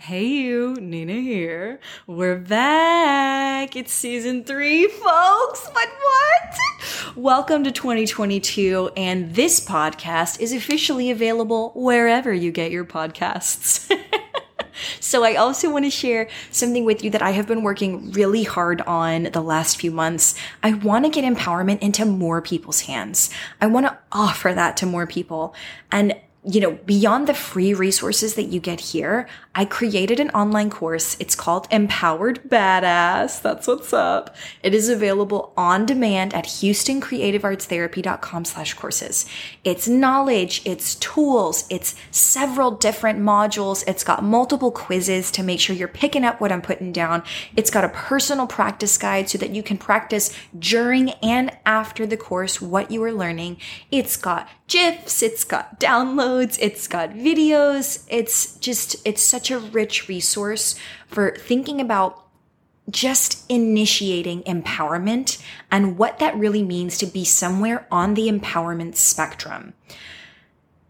Hey, you, Nina here. We're back. It's season three, folks. But what? Welcome to 2022, and this podcast is officially available wherever you get your podcasts. so, I also want to share something with you that I have been working really hard on the last few months. I want to get empowerment into more people's hands. I want to offer that to more people. And you know, beyond the free resources that you get here, I created an online course. It's called Empowered Badass. That's what's up. It is available on demand at houstoncreativeartstherapy.com slash courses. It's knowledge, it's tools, it's several different modules. It's got multiple quizzes to make sure you're picking up what I'm putting down. It's got a personal practice guide so that you can practice during and after the course what you are learning. It's got GIFs, it's got downloads, it's got videos. It's just, it's such a rich resource for thinking about just initiating empowerment and what that really means to be somewhere on the empowerment spectrum.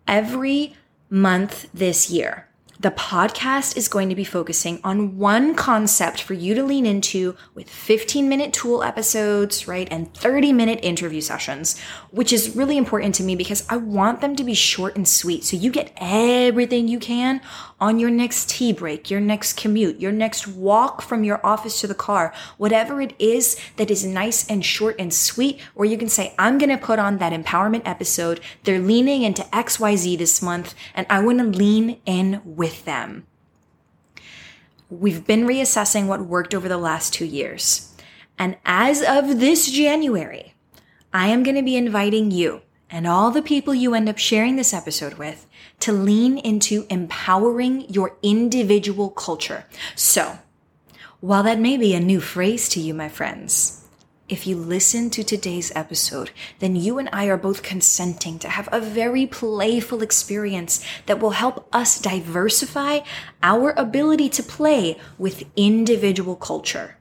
Every month this year, the podcast is going to be focusing on one concept for you to lean into with 15 minute tool episodes, right? And 30 minute interview sessions, which is really important to me because I want them to be short and sweet. So you get everything you can on your next tea break, your next commute, your next walk from your office to the car, whatever it is that is nice and short and sweet, where you can say, I'm going to put on that empowerment episode. They're leaning into XYZ this month and I want to lean in with them. We've been reassessing what worked over the last two years. And as of this January, I am going to be inviting you and all the people you end up sharing this episode with to lean into empowering your individual culture. So, while that may be a new phrase to you, my friends, if you listen to today's episode, then you and I are both consenting to have a very playful experience that will help us diversify our ability to play with individual culture.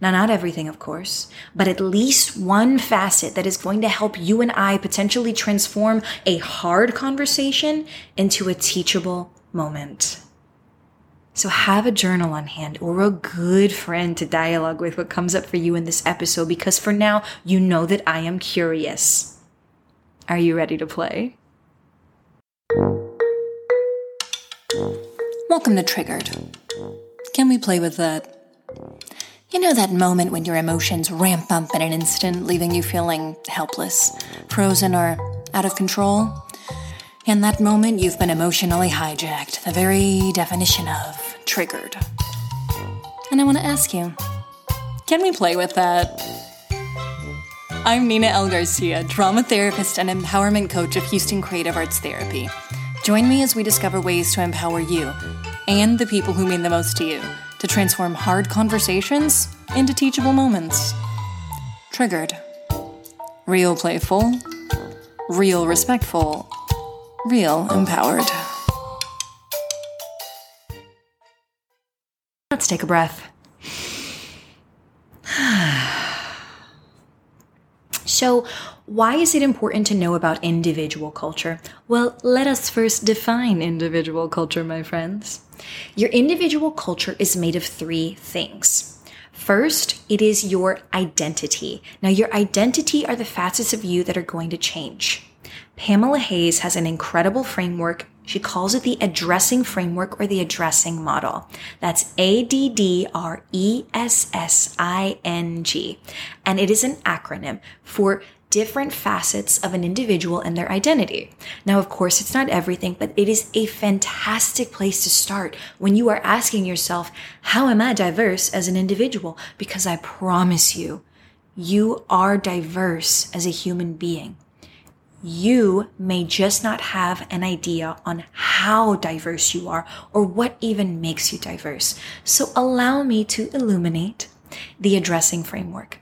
Now, not everything, of course, but at least one facet that is going to help you and I potentially transform a hard conversation into a teachable moment. So have a journal on hand or a good friend to dialogue with what comes up for you in this episode because for now, you know that I am curious. Are you ready to play? Welcome to Triggered. Can we play with that? You know that moment when your emotions ramp up in an instant, leaving you feeling helpless, frozen, or out of control? In that moment, you've been emotionally hijacked, the very definition of triggered. And I want to ask you can we play with that? I'm Nina L. Garcia, drama therapist and empowerment coach of Houston Creative Arts Therapy. Join me as we discover ways to empower you and the people who mean the most to you to transform hard conversations into teachable moments. Triggered. Real playful, real respectful, real empowered. Let's take a breath. so, why is it important to know about individual culture? Well, let us first define individual culture, my friends. Your individual culture is made of three things. First, it is your identity. Now, your identity are the facets of you that are going to change. Pamela Hays has an incredible framework she calls it the addressing framework or the addressing model. That's A D D R E S S I N G. And it is an acronym for different facets of an individual and their identity. Now, of course, it's not everything, but it is a fantastic place to start when you are asking yourself, how am I diverse as an individual? Because I promise you, you are diverse as a human being you may just not have an idea on how diverse you are or what even makes you diverse. So allow me to illuminate the addressing framework.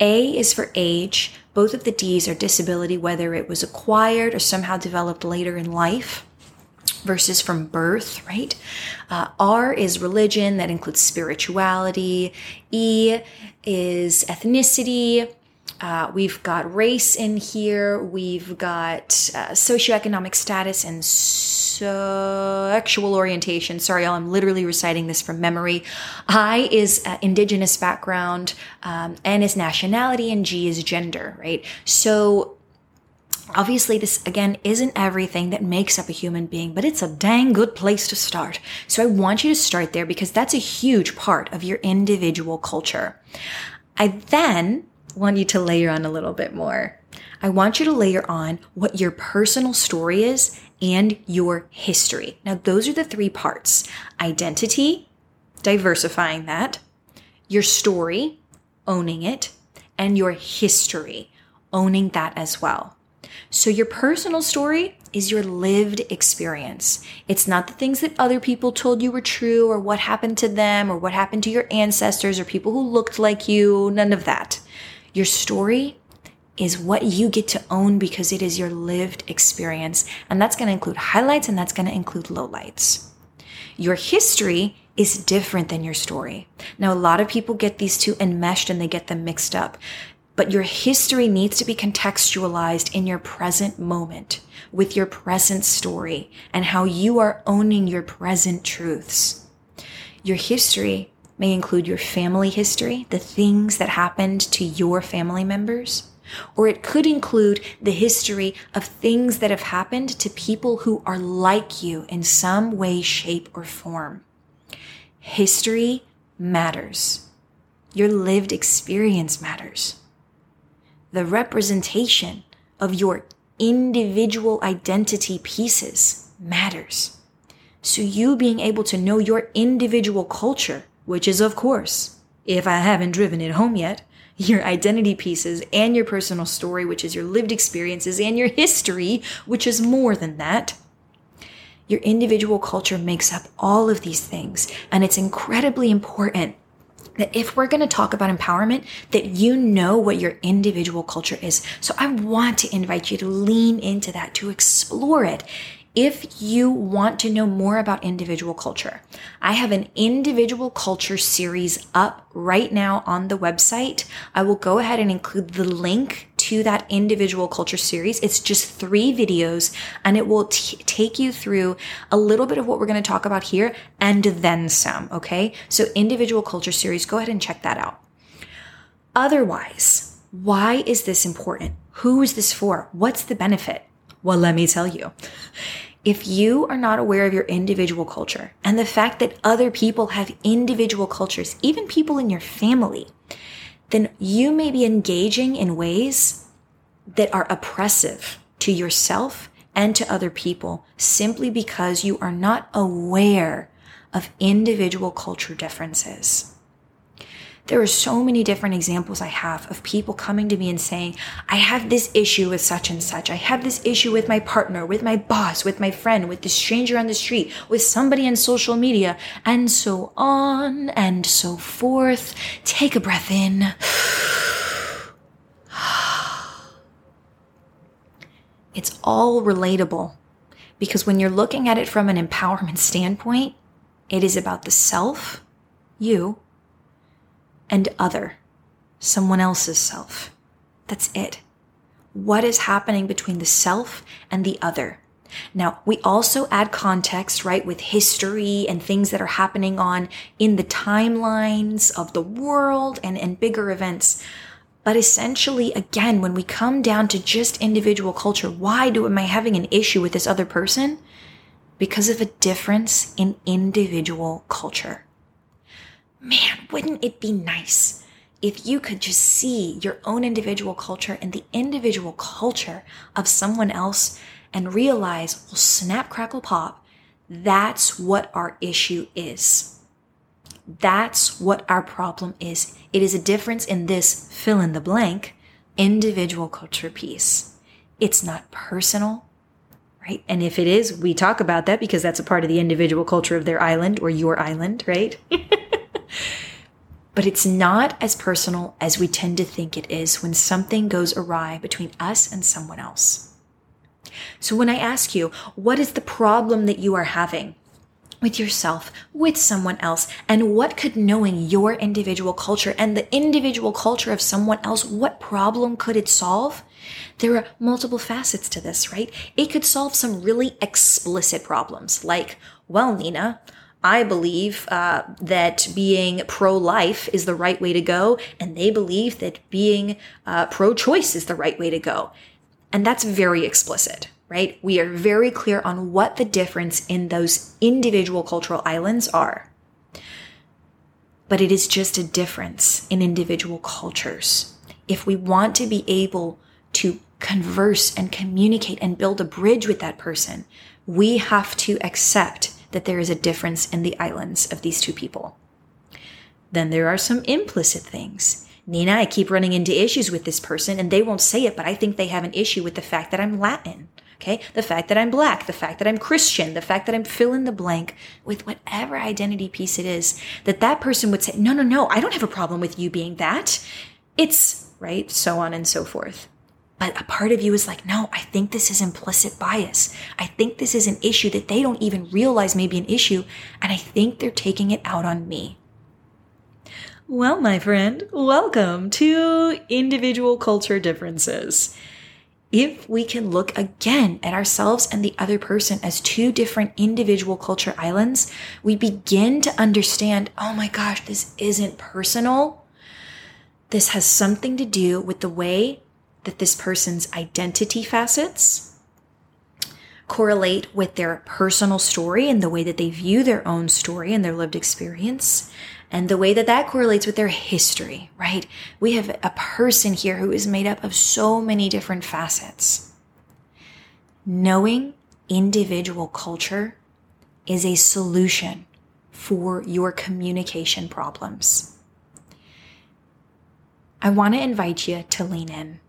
A is for age. Both of the D's are disability, whether it was acquired or somehow developed later in life versus from birth, right? Uh, R is religion, that includes spirituality. E is ethnicity, Uh, we've got race in here. We've got uh, socioeconomic status and sexual orientation. Sorry, y'all, I'm literally reciting this from memory. I is uh, indigenous background, um, N is nationality, and G is gender, right? So Obviously, this again isn't everything that makes up a human being, but it's a dang good place to start. So I want you to start there because that's a huge part of your individual culture. I then want you to layer on a little bit more. I want you to layer on what your personal story is and your history. Now, those are the three parts identity, diversifying that, your story, owning it, and your history, owning that as well. So, your personal story is your lived experience. It's not the things that other people told you were true or what happened to them or what happened to your ancestors or people who looked like you. None of that. Your story is what you get to own because it is your lived experience. And that's going to include highlights and that's going to include lowlights. Your history is different than your story. Now, a lot of people get these two enmeshed and they get them mixed up but your history needs to be contextualized in your present moment with your present story and how you are owning your present truths. Your history may include your family history, the things that happened to your family members, or it could include the history of things that have happened to people who are like you in some way, shape, or form. History matters. Your lived experience matters the representation of your individual identity pieces matters. So, you being able to know your individual culture, which is, of course, if I haven't driven it home yet, your identity pieces and your personal story, which is your lived experiences, and your history, which is more than that. Your individual culture makes up all of these things, and it's incredibly important that if we're going to talk about empowerment, that you know what your individual culture is. So I want to invite you to lean into that, to explore it. If you want to know more about individual culture, I have an individual culture series up right now on the website. I will go ahead and include the link to that individual culture series. It's just three videos and it will t- take you through a little bit of what we're going to talk about here and then some. Okay. So individual culture series, go ahead and check that out. Otherwise, why is this important? Who is this for? What's the benefit? Well, let me tell you. If you are not aware of your individual culture and the fact that other people have individual cultures, even people in your family, then you may be engaging in ways that are oppressive to yourself and to other people simply because you are not aware of individual culture differences. There are so many different examples I have of people coming to me and saying, I have this issue with such and such. I have this issue with my partner, with my boss, with my friend, with the stranger on the street, with somebody on social media, and so on and so forth. Take a breath in. It's all relatable because when you're looking at it from an empowerment standpoint, it is about the self, you, and other, someone else's self. That's it. What is happening between the self and the other? Now, we also add context, right, with history and things that are happening on in the timelines of the world and, and bigger events. But essentially, again, when we come down to just individual culture, why do am I having an issue with this other person? Because of a difference in individual culture man, wouldn't it be nice if you could just see your own individual culture and the individual culture of someone else and realize, well, snap, crackle, pop, that's what our issue is. That's what our problem is. It is a difference in this fill in the blank individual culture piece. It's not personal, right? And if it is, we talk about that because that's a part of the individual culture of their island or your island, right? but it's not as personal as we tend to think it is when something goes awry between us and someone else. So when I ask you, what is the problem that you are having? with yourself, with someone else, and what could knowing your individual culture and the individual culture of someone else, what problem could it solve? There are multiple facets to this, right? It could solve some really explicit problems like, well, Nina, I believe uh, that being pro life is the right way to go, and they believe that being uh, pro choice is the right way to go. And that's very explicit, right? We are very clear on what the difference in those individual cultural islands are. But it is just a difference in individual cultures. If we want to be able to converse and communicate and build a bridge with that person, we have to accept that there is a difference in the islands of these two people. Then there are some implicit things. Nina, I keep running into issues with this person and they won't say it, but I think they have an issue with the fact that I'm Latin. Okay. The fact that I'm black, the fact that I'm Christian, the fact that I'm fill in the blank with whatever identity piece it is that that person would say, no, no, no, I don't have a problem with you being that. It's right. So on and so forth. But a part of you is like, no, I think this is implicit bias. I think this is an issue that they don't even realize may be an issue. And I think they're taking it out on me. Well, my friend, welcome to individual culture differences. If we can look again at ourselves and the other person as two different individual culture islands, we begin to understand oh my gosh, this isn't personal. This has something to do with the way that this person's identity facets correlate with their personal story and the way that they view their own story and their lived experience and the way that that correlates with their history, right? We have a person here who is made up of so many different facets. Knowing individual culture is a solution for your communication problems. I want to invite you to lean in.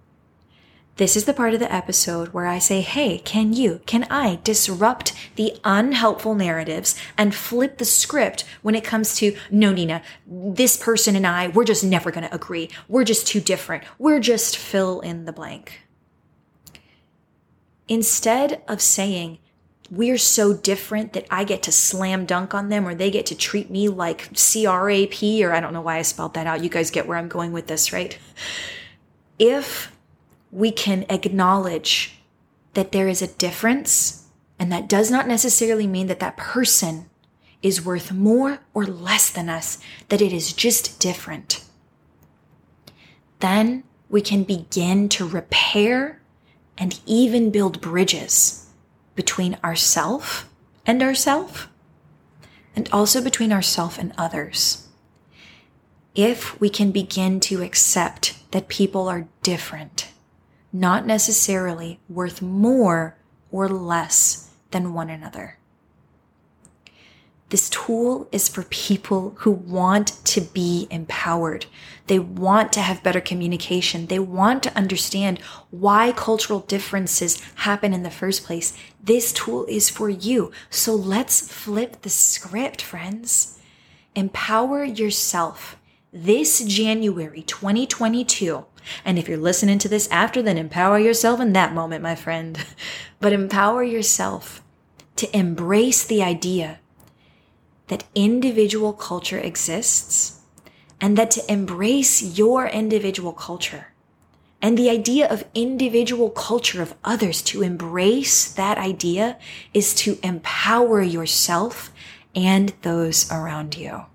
This is the part of the episode where I say, Hey, can you, can I disrupt the unhelpful narratives and flip the script when it comes to, no, Nina, this person and I, we're just never going to agree. We're just too different. We're just fill in the blank. Instead of saying, we're so different that I get to slam dunk on them or they get to treat me like CRAP, or I don't know why I spelled that out. You guys get where I'm going with this, right? If we can acknowledge that there is a difference, and that does not necessarily mean that that person is worth more or less than us, that it is just different. Then we can begin to repair and even build bridges between ourself and ourself, and also between ourself and others. If we can begin to accept that people are different not necessarily worth more or less than one another. This tool is for people who want to be empowered. They want to have better communication. They want to understand why cultural differences happen in the first place. This tool is for you. So let's flip the script, friends. Empower yourself. This January 2022, and if you're listening to this after, then empower yourself in that moment, my friend. But empower yourself to embrace the idea that individual culture exists and that to embrace your individual culture and the idea of individual culture of others, to embrace that idea is to empower yourself and those around you.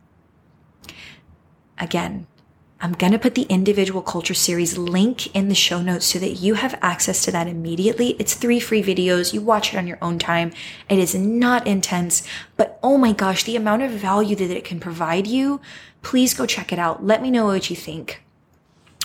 Again, I'm going to put the individual culture series link in the show notes so that you have access to that immediately. It's three free videos. You watch it on your own time. It is not intense, but oh my gosh, the amount of value that it can provide you. Please go check it out. Let me know what you think.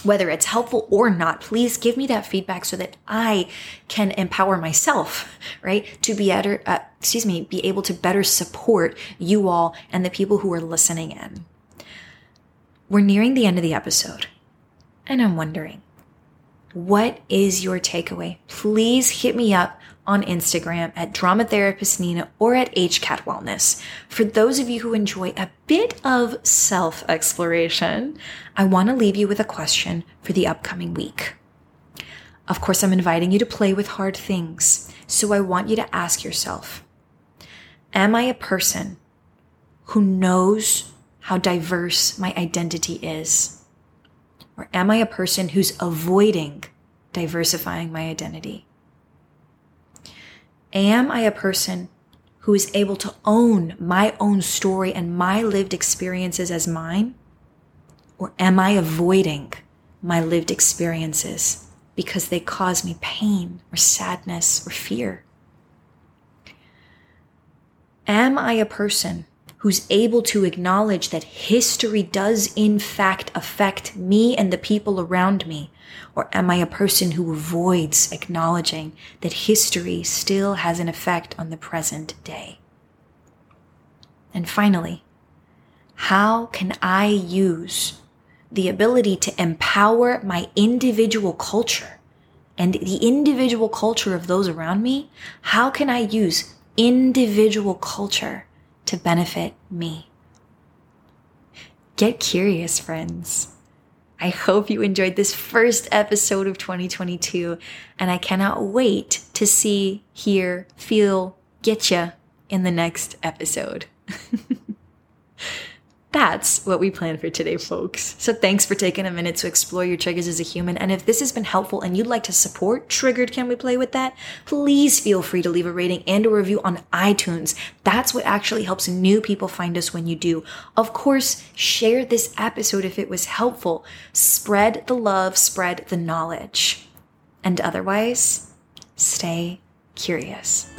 Whether it's helpful or not, please give me that feedback so that I can empower myself, right? To be better, uh, excuse me, be able to better support you all and the people who are listening in. We're nearing the end of the episode, and I'm wondering, what is your takeaway? Please hit me up on Instagram at Drama Therapist Nina or at HCAT Wellness. For those of you who enjoy a bit of self exploration, I want to leave you with a question for the upcoming week. Of course, I'm inviting you to play with hard things, so I want you to ask yourself Am I a person who knows how diverse my identity is? Or am I a person who's avoiding diversifying my identity? Am I a person who is able to own my own story and my lived experiences as mine? Or am I avoiding my lived experiences because they cause me pain or sadness or fear? Am I a person who's able to acknowledge that history does in fact affect me and the people around me? Or am I a person who avoids acknowledging that history still has an effect on the present day? And finally, how can I use the ability to empower my individual culture and the individual culture of those around me? How can I use individual culture to benefit me. Get curious, friends. I hope you enjoyed this first episode of 2022, and I cannot wait to see, hear, feel, get ya in the next episode. That's what we plan for today, folks. So thanks for taking a minute to explore your triggers as a human. And if this has been helpful and you'd like to support Triggered Can We Play With That, please feel free to leave a rating and a review on iTunes. That's what actually helps new people find us when you do. Of course, share this episode if it was helpful. Spread the love, spread the knowledge. And otherwise, stay curious.